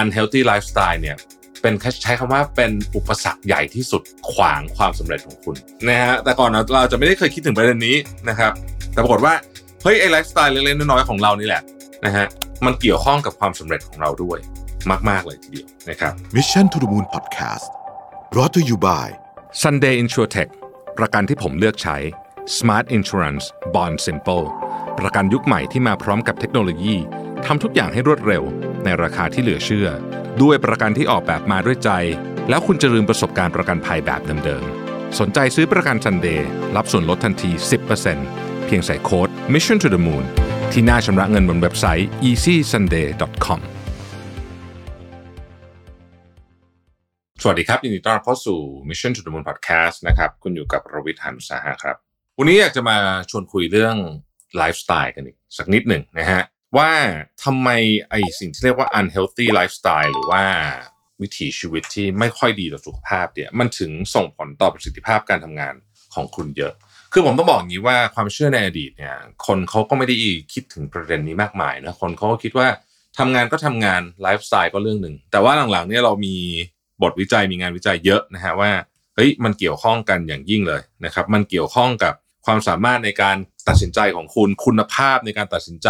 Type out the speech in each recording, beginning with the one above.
unhealthy lifestyle เนี่ยเป็นใช้คำว่าเป็นอุปสรรคใหญ่ที่สุดขวางความสำเร็จของคุณนะฮะแต่ก่อนเราจะไม่ได้เคยคิดถึงประเด็นนี้นะครับ แต่ปรากฏว่าเฮ้ยไอไลฟ์สไตล์เล็กๆน้อยๆของเรานี่แหละนะฮะมันเกี่ยวข้องกับความสำเร็จของเราด้วยมาก ๆ เลยทีเดียวนะครับ Mission to the Moon Podcast brought to you by Sunday Insurtech ประกันที่ผมเลือกใช้ Smart Insurance Bond Simple ประกันยุคใหม่ที่มาพร้อมกับเทคโนโลยีทำทุกอย่างให้รวดเร็ว ในราคาที่เหลือเชื่อ ด้วยประกันที่ออกแบบมาด้วยใจ แล้วคุณจะลืมประสบการณ์ประกันภัยแบบเดิมๆ สนใจซื้อประกัน Sunday รับส่วนลดทันที 10%เพียงใส่โค้ด Mission to the Moon ที่หน้าชำระเงินบนเว็บไซต์ easysunday.com สวัสดีครับ ยินดีต้อนรับเข้าสู่ Mission to the Moon Podcast นะครับ คุณอยู่กับรวิทยานุสาหะครับ วันนี้อยากจะมาชวนคุยเรื่องไลฟ์สไตล์กันอีกสักนิดหนึ่งนะฮะว่าทำไมไอสิ่งที่เรียกว่า unhealthy lifestyle หรือว่าวิถีชีวิตที่ไม่ค่อยดีต่อสุขภาพเนี่ยมันถึงส่งผลต่อประสิทธิภาพการทำงานของคุณเยอะ คือผมต้องบอกอย่างนี้ว่าความเชื่อในอดีตเนี่ยคนเขาก็ไม่ได้คิดถึงประเด็นนี้มากมายนะคนเขาก็คิดว่าทำงานก็ทำงานไลฟ์สไตล์ก็เรื่องหนึ่งแต่ว่าหลังๆเนี่ยเรามีบทวิจัยมีงานวิจัยเยอะนะฮะว่าเฮ้ยมันเกี่ยวข้องกันอย่างยิ่งเลยนะครับมันเกี่ยวข้องกับ ความสามารถในการตัดสินใจของคุณคุณภาพในการตัดสินใจ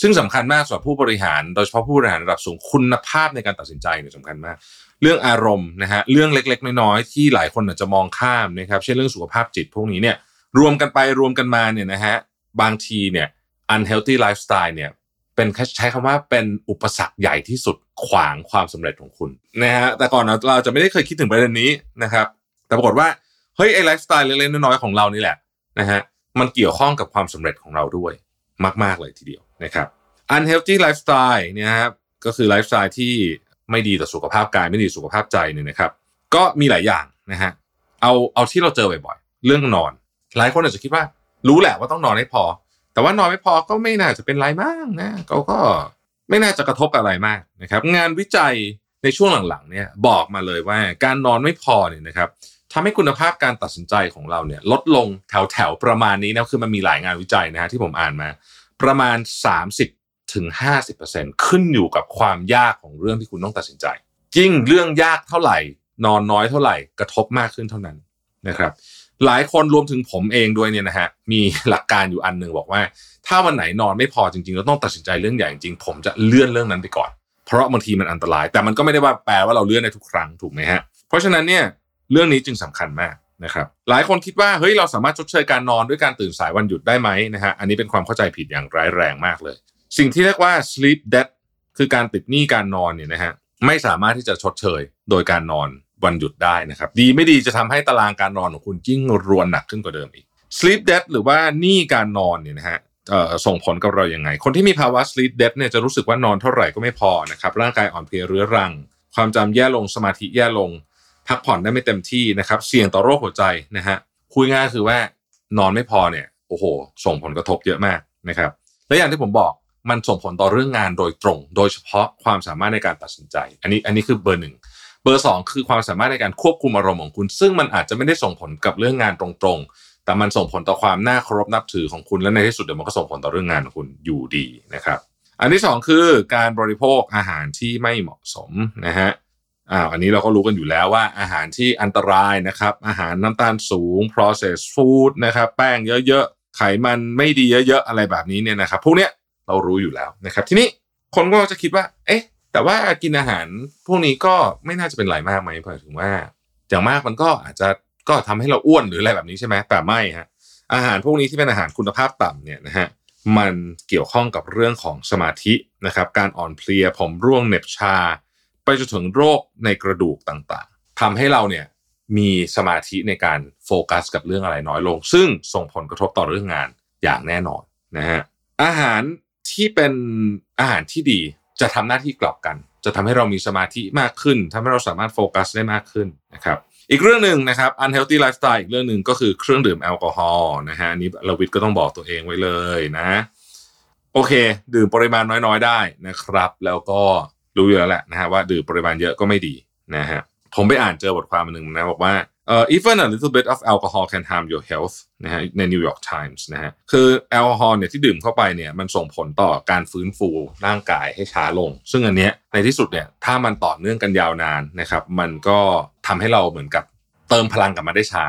ซึ่งสำคัญมากสำหรับผู้บริหาร โดยเฉพาะผู้บริหารระดับสูงคุณภาพในการตัดสินใจเนี่ยสำคัญมาก เรื่องอารมณ์นะฮะเรื่องเล็กๆ น้อยๆที่หลายคนอาจจะมองข้ามนะครับเช่นเรื่องสุขภาพจิตพวกนี้เนี่ยรวมกันไปรวมกันมาเนี่ยนะฮะบางทีเนี่ย unhealthy lifestyle เนี่ยเป็นใช้คำว่าเป็นอุปสรรคใหญ่ที่สุดขวางความสำเร็จของคุณนะฮะแต่ก่อนเราจะไม่ได้เคยคิดถึงประเด็นนี้นะครับ แต่ปรากฏว่าเฮ้ยไอไลฟ์สไตล์เล็กๆน้อยๆของเรานี่แหละ นะฮะมันเกี่ยวข้องกับความสำเร็จของเราด้วยมาก ๆ เลยทีเดียวนะครับ unhealthy lifestyle เนี่ยครับก็คือไลฟ์สไตล์ที่ไม่ดีต่อสุขภาพกายไม่ดีสุขภาพใจเนี่ยนะครับ ก็มีหลายอย่างนะฮะเอาเอาที่เราเจอบ่อยๆ เรื่องนอน หลายคนอาจจะคิดว่า รู้แหละว่าต้องนอนให้พอ แต่ว่านอนไม่พอก็ไม่น่าจะเป็นไรมากนะเขาก็ไม่น่าจะกระทบอะไรมากนะครับ งานวิจัยในช่วงหลังๆเนี่ยบอกมาเลยว่าการนอนไม่พอเนี่ยนะครับ ทำให้คุณภาพการตัดสินใจของเราเนี่ยลดลงแถวๆประมาณนี้นะคือมันมีหลายงานวิจัยนะฮะที่ผมอ่านมา ประมาณ 30ถึง50%ขึ้นอยู่กับความยากของเรื่องที่คุณต้องตัดสินใจ ยิ่งเรื่องยากเท่าไหร่ นอนน้อยเท่าไหร่กระทบมากขึ้นเท่านั้นนะครับ หลายคนรวมถึงผมเองด้วยเนี่ยนะฮะมีหลักการอยู่อันหนึ่งบอกว่า ถ้าวันไหนนอนไม่พอจริงๆแล้วต้องตัดสินใจเรื่องใหญ่จริงผมจะเลื่อนเรื่องนั้นไปก่อน เพราะบางทีมันอันตราย แต่มันก็ไม่ได้ว่าแปลว่าเราเลื่อนได้ทุกครั้งถูกไหมฮะเพราะฉะนั้นเนี่ย เรื่องนี้จึงสำคัญมากนะครับหลายคนคิดว่าเฮ้ยเราสามารถชดเชยการนอนด้วยการตื่นสายวันหยุดได้ไหมนะฮะอันนี้เป็นความเข้าใจผิดอย่างร้ายแรงมากเลย สิ่งที่เรียกว่า sleep debt คือการติดหนี้การนอนเนี่ยนะฮะไม่สามารถที่จะชดเชยโดยการนอนวันหยุดได้นะครับ ดีไม่ดีจะทำให้ตารางการนอนของคุณยิ่งรวนหนักขึ้นกว่าเดิมอีก sleep debt หรือว่าหนี้การนอนเนี่ยนะฮะส่งผลกับเราอย่างไง คนที่มีภาวะ sleep debt เนี่ยจะรู้สึกว่านอนเท่าไหร่ก็ไม่พอนะครับร่างกายอ่อนเพลียเรื้อรัง ความจำแย่ลงสมาธิแย่ลง พักผ่อนได้ไม่เต็มที่นะครับ เสี่ยงต่อโรคหัวใจนะฮะคุยง่ายคือว่านอนไม่พอเนี่ยโอ้โห ส่งผลกระทบเยอะมากนะครับและอย่างที่ผมบอกมันส่งผลต่อเรื่องงานโดยตรง โดยเฉพาะความสามารถในการตัดสินใจ อันนี้อันนี้คือเบอร์หนึ่งเบอร์สองคือความสามารถในการควบคุมอารมณ์ของคุณ ซึ่งมันอาจจะไม่ได้ส่งผลกับเรื่องงานตรงๆ แต่มันส่งผลต่อความน่าเคารพนับถือของคุณและในที่สุดเดี๋ยวมันก็ส่งผลต่อเรื่องงานของคุณอยู่ดีนะครับ อันที่สองคือการบริโภคอาหารที่ไม่เหมาะสมนะฮะ อ้าวอันนี้เราก็รู้กันอยู่แล้วว่าอาหารที่อันตรายนะครับ อาหารน้ำตาลสูง processed food นะครับแป้งเยอะๆ ไขมันไม่ดีเยอะๆ อะไรแบบนี้เนี่ยนะครับพวกเนี้ยเรารู้อยู่แล้วนะครับ ทีนี้คนก็จะคิดว่า เอ๊ะ แต่ว่ากินอาหารพวกนี้ก็ไม่น่าจะเป็นไรมากไหมเพราะถึงว่าอย่างมากมันก็อาจจะก็ทำให้เราอ้วนหรืออะไรแบบนี้ใช่ไหมแต่ไม่ฮะอาหารพวกนี้ที่เป็นอาหารคุณภาพต่ำเนี่ยนะฮะมันเกี่ยวข้องกับเรื่องของสมาธินะครับ การอ่อนเพลียผมร่วงเหน็บชา ไปจนถึงโรคในกระดูกต่างๆทำให้เราเนี่ยมีสมาธิในการโฟกัสกับเรื่องอะไรน้อยลง ซึ่งส่งผลกระทบต่อเรื่องงานอย่างแน่นอนนะฮะอาหารที่เป็นอาหารที่ดีจะทำหน้าที่กลับกัน จะทำให้เรามีสมาธิมากขึ้นทำให้เราสามารถโฟกัสได้มากขึ้นนะครับอีกเรื่องหนึ่งนะครับ unhealthy lifestyle อีกเรื่องหนึ่งก็คือเครื่องดื่มแอลกอฮอล์นะฮะนี้เราวิทย์ก็ต้องบอกตัวเองไว้เลยนะ โอเค ดื่มปริมาณน้อยๆ ได้นะครับ แล้วก็ รู้อยู่แล้วแหละนะฮะว่าดื่มปริมาณเยอะก็ไม่ดีนะฮะผมไปอ่านเจอบทความหนึ่งนะบอกว่าเอ่อ even a little bit of alcohol can harm your health นะฮะใน New York Times นะฮะคือแอลกอฮอล์เนี่ยที่ดื่มเข้าไปเนี่ยมันส่งผลต่อการฟื้นฟูร่างกายให้ช้าลง ซึ่งอันเนี้ยในที่สุดเนี่ยถ้ามันต่อเนื่องกันยาวนานนะครับมันก็ทำให้เราเหมือนกับเติมพลังกลับมาได้ช้า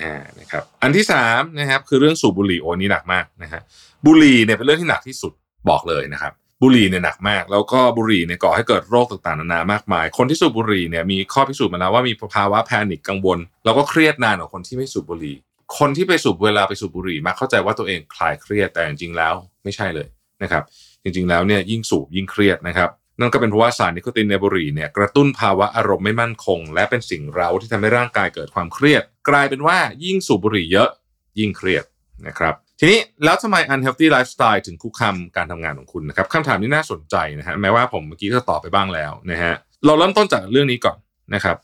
อ่านะครับอันที่สามนะครับคือเรื่องสูบบุหรี่โอ้นี่หนักมากนะฮะบุหรี่เนี่ยเป็นเรื่องที่หนักที่สุดบอกเลยนะครับ บุหรี่เนี่ยหนักมาก แล้วก็บุหรี่เนี่ยก่อให้เกิดโรคต่างๆนานามากมาย คนที่สูบบุหรี่เนี่ยมีข้อพิสูจน์มาแล้วว่ามีภาวะแพนิคกังวลแล้วก็เครียดนานกว่าคนที่ไม่สูบบุหรี่ คนที่ไปสูบเวลาไปสูบบุหรี่มาเข้าใจว่าตัวเองคลายเครียดแต่จริงๆแล้วไม่ใช่เลยนะครับ จริงๆแล้วเนี่ยยิ่งสูบยิ่งเครียดนะครับนั่นก็เป็นเพราะว่าสารนิโคตินในบุหรี่เนี่ยกระตุ้นภาวะอารมณ์ไม่มั่นคง และเป็นสิ่งเร้าที่ทำให้ร่างกายเกิดความเครียด กลายเป็นว่ายิ่งสูบบุหรี่เยอะยิ่งเครียดนะครับ ทีนี้แล้วทำไม unhealthy lifestyle ถึงคุกคามการทำงานของคุณนะครับคำถามนี้น่าสนใจนะฮะแม้ว่าผมเมื่อกี้ก็ตอบไปบ้างแล้วนะฮะเราเริ่มต้นจากเรื่องนี้ก่อนนะครับ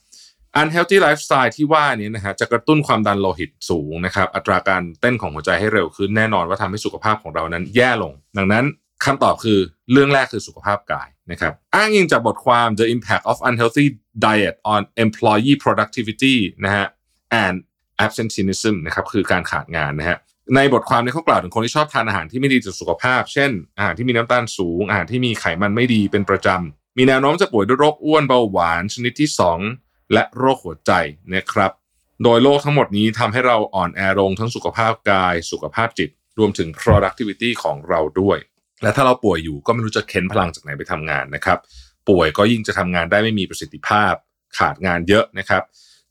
unhealthy lifestyle ที่ว่านี้นะฮะจะกระตุ้นความดันโลหิตสูงนะครับอัตราการเต้นของหัวใจให้เร็วขึ้นแน่นอนว่าทำให้สุขภาพของเรานั้นแย่ลง ดังนั้นคำตอบคือเรื่องแรกคือสุขภาพกายนะครับอ้างอิงจากบทความ The Impact of Unhealthy Diet on Employee Productivity นะฮะ and absenteeism นะครับคือการขาดงานนะฮะ ในบทความนี้เขากล่าวถึงคนที่ชอบทานอาหารที่ไม่ดีต่อสุขภาพ เช่น อาหารที่มีน้ำตาลสูง อาหารที่มีไขมันไม่ดีเป็นประจำมีแนวโน้มจะป่วยด้วยโรคอ้วนเบาหวานชนิดที่ 2 และโรคหัวใจนะครับ โดยโรคทั้งหมดนี้ทำให้เราอ่อนแอลงทั้งสุขภาพกาย สุขภาพจิต รวมถึง productivity ของเราด้วย และถ้าเราป่วยอยู่ก็ไม่รู้จะเค้นพลังจากไหนไปทำงานนะครับ ป่วยก็ยิ่งจะทำงานได้ไม่มีประสิทธิภาพ ขาดงานเยอะนะครับ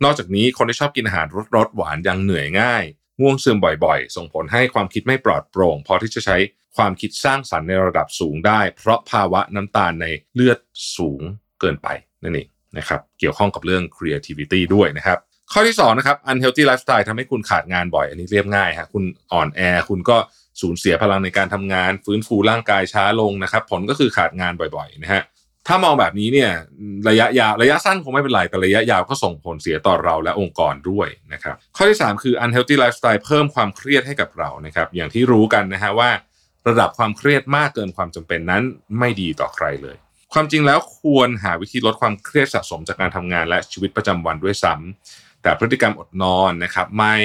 นอกจากนี้คนที่ชอบกินอาหารรสรสหวานยังเหนื่อยง่าย ง่วงซึมบ่อยๆ ส่งผลให้ความคิดไม่ปลอดโปร่งพอที่จะใช้ความคิดสร้างสรรค์ในระดับสูงได้ เพราะภาวะน้ำตาลในเลือดสูงเกินไปนั่นเองนะครับเกี่ยวข้องกับเรื่อง creativity ด้วยนะครับ ข้อที่2นะครับ unhealthy lifestyle ทำให้คุณขาดงานบ่อย อันนี้เรียบง่ายฮะคุณอ่อนแอคุณก็สูญเสียพลังในการทำงาน ฟื้นฟูร่างกายช้าลงนะครับ ผลก็คือขาดงานบ่อยๆนะฮะ ถ้ามองแบบนี้เนี่ยระยะยาวระยะสั้นคงไม่เป็นไรแต่ระยะยาวก็ส่งผลเสียต่อเราและองค์กรด้วยนะครับข้อที่ 3 คือ unhealthy lifestyle เพิ่มความเครียดให้กับเรานะครับอย่างที่รู้กันนะฮะว่า ระดับความเครียดมากเกินความจำเป็นนั้นไม่ดีต่อใครเลย ความจริงแล้วควรหาวิธีลดความเครียดสะสมจากการทำงานและชีวิตประจำวันด้วยซ้ำแต่พฤติกรรมอดนอนนะครับไม่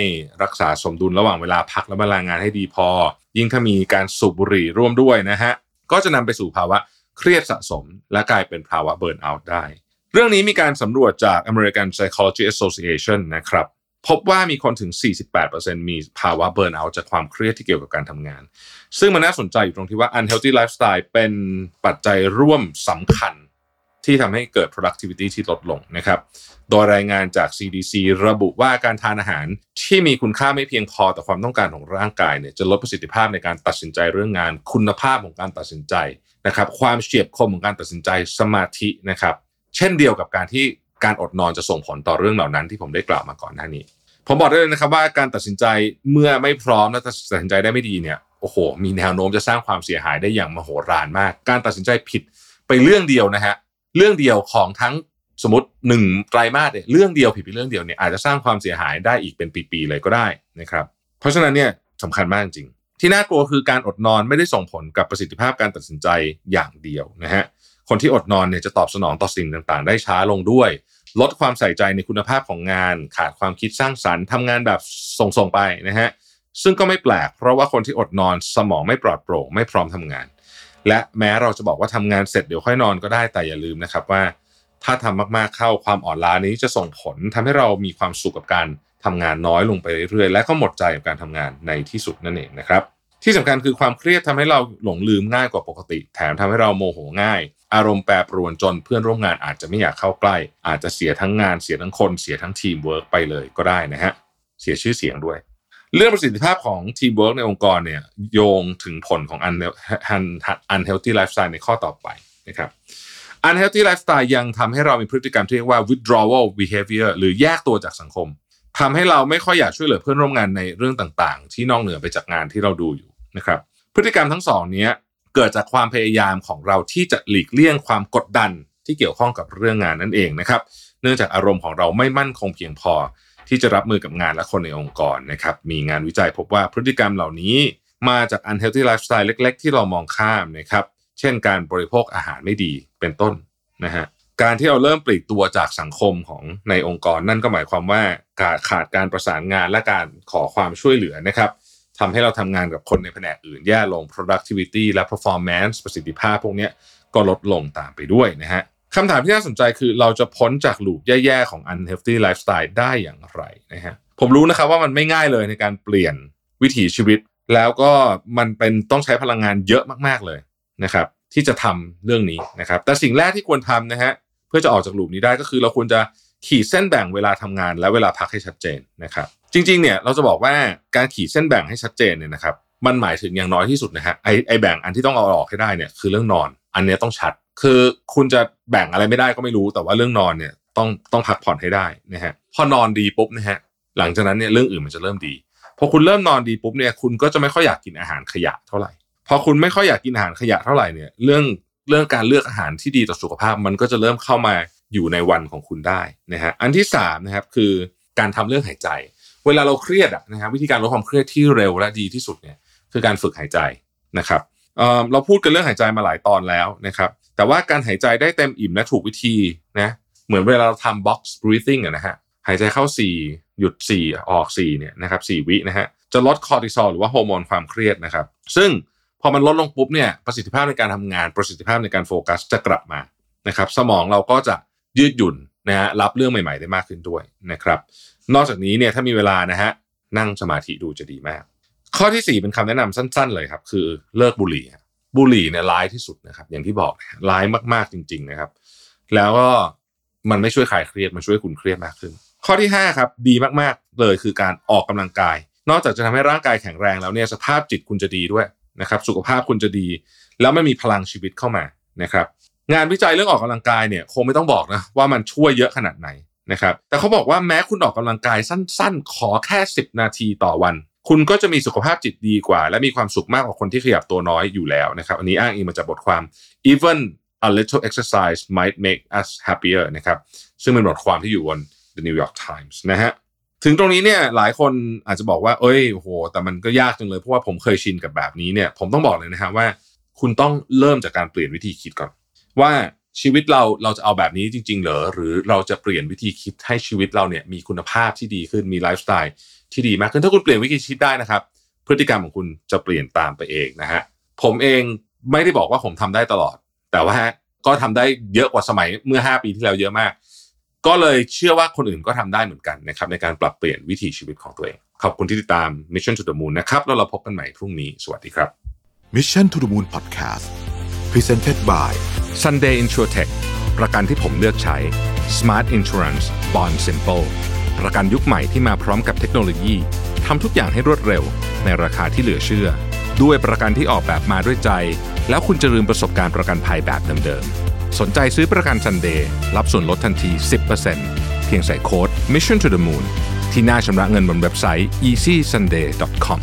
รักษาสมดุลระหว่างเวลาพักและเวลางานให้ดีพอ ยิ่งถ้ามีการสูบบุหรี่ร่วมด้วยนะฮะก็จะนำไปสู่ภาวะ เครียดสะสม และกลายเป็นภาวะเบิร์นเอาท์ได้ เรื่องนี้มีการสำรวจจาก American Psychology Association นะครับพบว่ามีคนถึง 48%มีภาวะเบิร์นเอาท์จากความเครียดที่เกี่ยวกับการทำงาน ซึ่งมันน่าสนใจอยู่ตรงที่ว่า unhealthy lifestyle เป็นปัจจัยร่วมสำคัญที่ทำให้เกิด productivity ที่ลดลงนะครับ โดยรายงานจาก CDC ระบุว่าการทานอาหารที่มีคุณค่าไม่เพียงพอต่อความต้องการของร่างกายเนี่ยจะลดประสิทธิภาพในการตัดสินใจเรื่องงาน คุณภาพของการตัดสินใจ นะครับความเฉียบคมของการตัดสินใจสมาธินะครับ เช่นเดียวกับการที่การอดนอนจะส่งผลต่อเรื่องเหล่านั้นที่ผมได้กล่าวมาก่อนหน้านี้ ผมบอกได้เลยนะครับว่าการตัดสินใจเมื่อไม่พร้อมและตัดสินใจได้ไม่ดีเนี่ยโอ้โห มีแนวโน้มจะสร้างความเสียหายได้อย่างมโหฬารมาก การตัดสินใจผิดไปเรื่องเดียวนะฮะเรื่องเดียวของทั้งสมมติหนึ่งไตรมาสเนี่ยเรื่องเดียวผิดไปเรื่องเดียวเนี่ยอาจจะสร้างความเสียหายได้อีกเป็นปีๆเลยก็ได้นะครับ เพราะฉะนั้นเนี่ยสำคัญมากจริง ที่น่ากลัวคือการอดนอนไม่ได้ส่งผลกับประสิทธิภาพการตัดสินใจอย่างเดียวนะฮะคนที่อดนอนเนี่ยจะตอบสนองต่อสิ่งต่างๆ ได้ช้าลงด้วย ลดความใส่ใจในคุณภาพของงาน ขาดความคิดสร้างสรรค์ทำงานแบบส่งๆไปนะฮะซึ่งก็ไม่แปลก เพราะว่าคนที่อดนอนสมองไม่ปลอดโปร่งไม่พร้อมทำงาน และแม้เราจะบอกว่าทำงานเสร็จเดี๋ยวค่อยนอนก็ได้แต่อย่าลืมนะครับว่า ถ้าทำมากๆเข้าความอ่อนล้านี้จะส่งผลทำให้เรามีความสุขกับการ ทำงานน้อยลงไปเรื่อยๆ และก็หมดใจกับการทำงานในที่สุดนั่นเองนะครับ ที่สำคัญคือความเครียดทำให้เราหลงลืมง่ายกว่าปกติ แถมทำให้เราโมโหง่าย อารมณ์แปรปรวนจนเพื่อนร่วมงานอาจจะไม่อยากเข้าใกล้ อาจจะเสียทั้งงานเสียทั้งคนเสียทั้งทีมเวิร์กไปเลยก็ได้นะฮะเสียชื่อเสียงด้วยเรื่องประสิทธิภาพของทีมเวิร์กในองค์กรเนี่ยโยงถึงผลของ unhealthy lifestyle ในข้อต่อไปนะครับ unhealthy lifestyle ยังทำให้เรามีพฤติกรรมที่เรียกว่า withdrawal behavior หรือแยกตัวจากสังคม ทำให้เราไม่ค่อยอยากช่วยเหลือเพื่อนร่วมงานในเรื่องต่างๆ ที่นอกเหนือไปจากงานที่เราดูอยู่นะครับ พฤติกรรมทั้งสองนี้เกิดจากความพยายามของเราที่จะหลีกเลี่ยงความกดดันที่เกี่ยวข้องกับเรื่องงานนั่นเองนะครับ เนื่องจากอารมณ์ของเราไม่มั่นคงเพียงพอ ที่จะรับมือกับงานและคนในองค์กรนะครับ มีงานวิจัยพบว่าพฤติกรรมเหล่านี้ มาจาก unhealthy lifestyle เล็ก ๆ ที่เรามองข้ามนะครับ เช่นการบริโภคอาหารไม่ดีเป็นต้นนะฮะ การที่เราเริ่มปลีกตัวจากสังคมของในองค์กร นั่นก็หมายความว่าการขาดการประสานงานและการขอความช่วยเหลือนะครับทำให้เราทำงานกับคนในแผนกอื่นแย่ลง productivity และ performance ประสิทธิภาพพวกนี้ก็ลดลงตามไปด้วยนะฮะคำถามที่น่าสนใจคือเราจะพ้นจากลูปแย่ๆของ unhealthy lifestyle ได้อย่างไรนะฮะผมรู้นะครับว่ามันไม่ง่ายเลยในการเปลี่ยนวิถีชีวิต แล้วก็มันเป็นต้องใช้พลังงานเยอะมากๆเลยนะครับ ที่จะทำเรื่องนี้นะครับ แต่สิ่งแรกที่ควรทำนะฮะ เพื่อจะออกจากลูปนี้ได้ก็คือ เราควรจะขีดเส้นแบ่งเวลาทำงาน และเวลาพักให้ชัดเจนนะครับ จริงๆเนี่ยเราจะบอกว่าการขีดเส้นแบ่งให้ชัดเจนเนี่ยนะครับมันหมายถึงอย่างน้อยที่สุดนะฮะไอไอแบ่งอันที่ต้องเอาออกให้ได้เนี่ยคือเรื่องนอน อันเนี้ยต้องชัด คือคุณจะแบ่งอะไรไม่ได้ก็ไม่รู้ แต่ว่าเรื่องนอนเนี่ยต้องต้องพักผ่อนให้ได้นะฮะพอนอนดีปุ๊บนะฮะหลังจากนั้นเนี่ยเรื่องอื่นมันจะเริ่มดีพอคุณเริ่มนอนดีปุ๊บเนี่ยคุณก็จะไม่ค่อยอยากกินอาหารขยะเท่าไหร่พอคุณไม่ค่อยอยากกินอาหารขยะเท่าไหร่เนี่ยเรื่อง เรื่องการเลือกอาหารที่ดีต่อสุขภาพ มันก็จะเริ่มเข้ามาอยู่ในวันของคุณได้นะฮะอันที่สามนะครับคือการทำเรื่องหายใจ เวลาเราเครียดอะนะครับวิธีการลดความเครียดที่เร็วและดีที่สุดเนี่ยคือการฝึกหายใจนะครับเเราพูดกันเรื่องหายใจมาหลายตอนแล้วนะครับ แต่ว่าการหายใจได้เต็มอิ่มและถูกวิธีนะเหมือนเวลาเราทำ box breathing นะฮะหายใจเข้า 4 หยุด 4 ออก4เนี่ยนะครับ4วินะฮะจะลดคอร์ติซอลหรือว่าฮอร์โมนความเครียดนะครับ ซึ่ง อมันลดลงปุ๊บเนี่ยประสิทธิภาพในการทำงานประสิทธิภาพในการโฟกัสจะกลับมานะครับสมองเราก็จะยืดหยุ่นนะฮะรับเรื่องใหม่ ๆ ได้มากขึ้นด้วยนะครับ นอกจากนี้เนี่ยถ้ามีเวลานะฮะนั่งสมาธิดูจะดีมาก ข้อที่ 4 เป็นคำแนะนำสั้น ๆ เลยครับ คือเลิกบุหรี่บุหรี่เนี่ยร้ายที่สุดนะครับอย่างที่บอกร้ายมากๆจริง ๆนะครับ แล้วก็มันไม่ช่วยคลายเครียดมันช่วยคุณเครียดมากขึ้น ข้อที่5ครับดีมากๆเลยคือการออกกำลังกาย นอกจากจะทำให้ร่างกายแข็งแรงแล้วเนี่ยสภาพจิตคุณจะดีด้วย นะครับสุขภาพคุณจะดี แล้วไม่มีพลังชีวิตเข้ามานะครับงานวิจัยเรื่องออกกำลังกายเนี่ยคงไม่ต้องบอกนะว่ามันช่วยเยอะขนาดไหนนะครับแต่เขาบอกว่าแม้คุณออกกำลังกายสั้น ๆ ขอแค่ 10 นาทีต่อวัน คุณก็จะมีสุขภาพจิตดีกว่า และมีความสุขมากกว่าคนที่ขยับตัวน้อยอยู่แล้วนะครับอันนี้อ้างอิงมาจากบทความ even a little exercise might make us happier นะครับซึ่งเป็นบทความที่อยู่บน The New York Times นะฮะ ถึงตรงนี้เนี่ยหลายคนอาจจะบอกว่า เอ้ยโหแต่มันก็ยากจังเลยเพราะว่าผมเคยชินกับแบบนี้เนี่ยผมต้องบอกเลยนะฮะว่า คุณต้องเริ่มจากการเปลี่ยนวิธีคิดก่อน ว่าชีวิตเราเราจะเอาแบบนี้จริง ๆ เหรอหรือเราจะเปลี่ยนวิธีคิดให้ชีวิตเราเนี่ยมีคุณภาพที่ดีขึ้นมีไลฟ์สไตล์ที่ดีมากขึ้นถ้าคุณเปลี่ยนวิธีคิดได้นะครับ พฤติกรรมของคุณจะเปลี่ยนตามไปเองนะฮะผมเองไม่ได้บอกว่าผมทำได้ตลอด แต่ว่าก็ทำได้เยอะกว่าสมัยเมื่อ 5 ปีที่แล้วเยอะมาก ก็เลยเชื่อว่าคนอื่นก็ทำได้เหมือนกันนะครับในการปรับเปลี่ยนวิถีชีวิตของตัวเอง ขอบคุณที่ติดตาม Mission to the Moon นะครับแล้วเราพบกันใหม่พรุ่งนี้ สวัสดีครับ Mission to the Moon Podcast Presented by Sunday InsurTech ประกันที่ผมเลือกใช้ Smart Insurance Bond Simple ประกันยุคใหม่ที่มาพร้อมกับเทคโนโลยีทำทุกอย่างให้รวดเร็ว ในราคาที่เหลือเชื่อ ด้วยประกันที่ออกแบบมาด้วยใจ แล้วคุณจะลืมประสบการณ์ประกันภัยแบบเดิมๆ สนใจซื้อประกันซันเดย์รับส่วนลดทันที 10%เพียงใส่โค้ด Mission to the Moon ที่หน้าชำระเงินบนเว็บไซต์ easysunday.com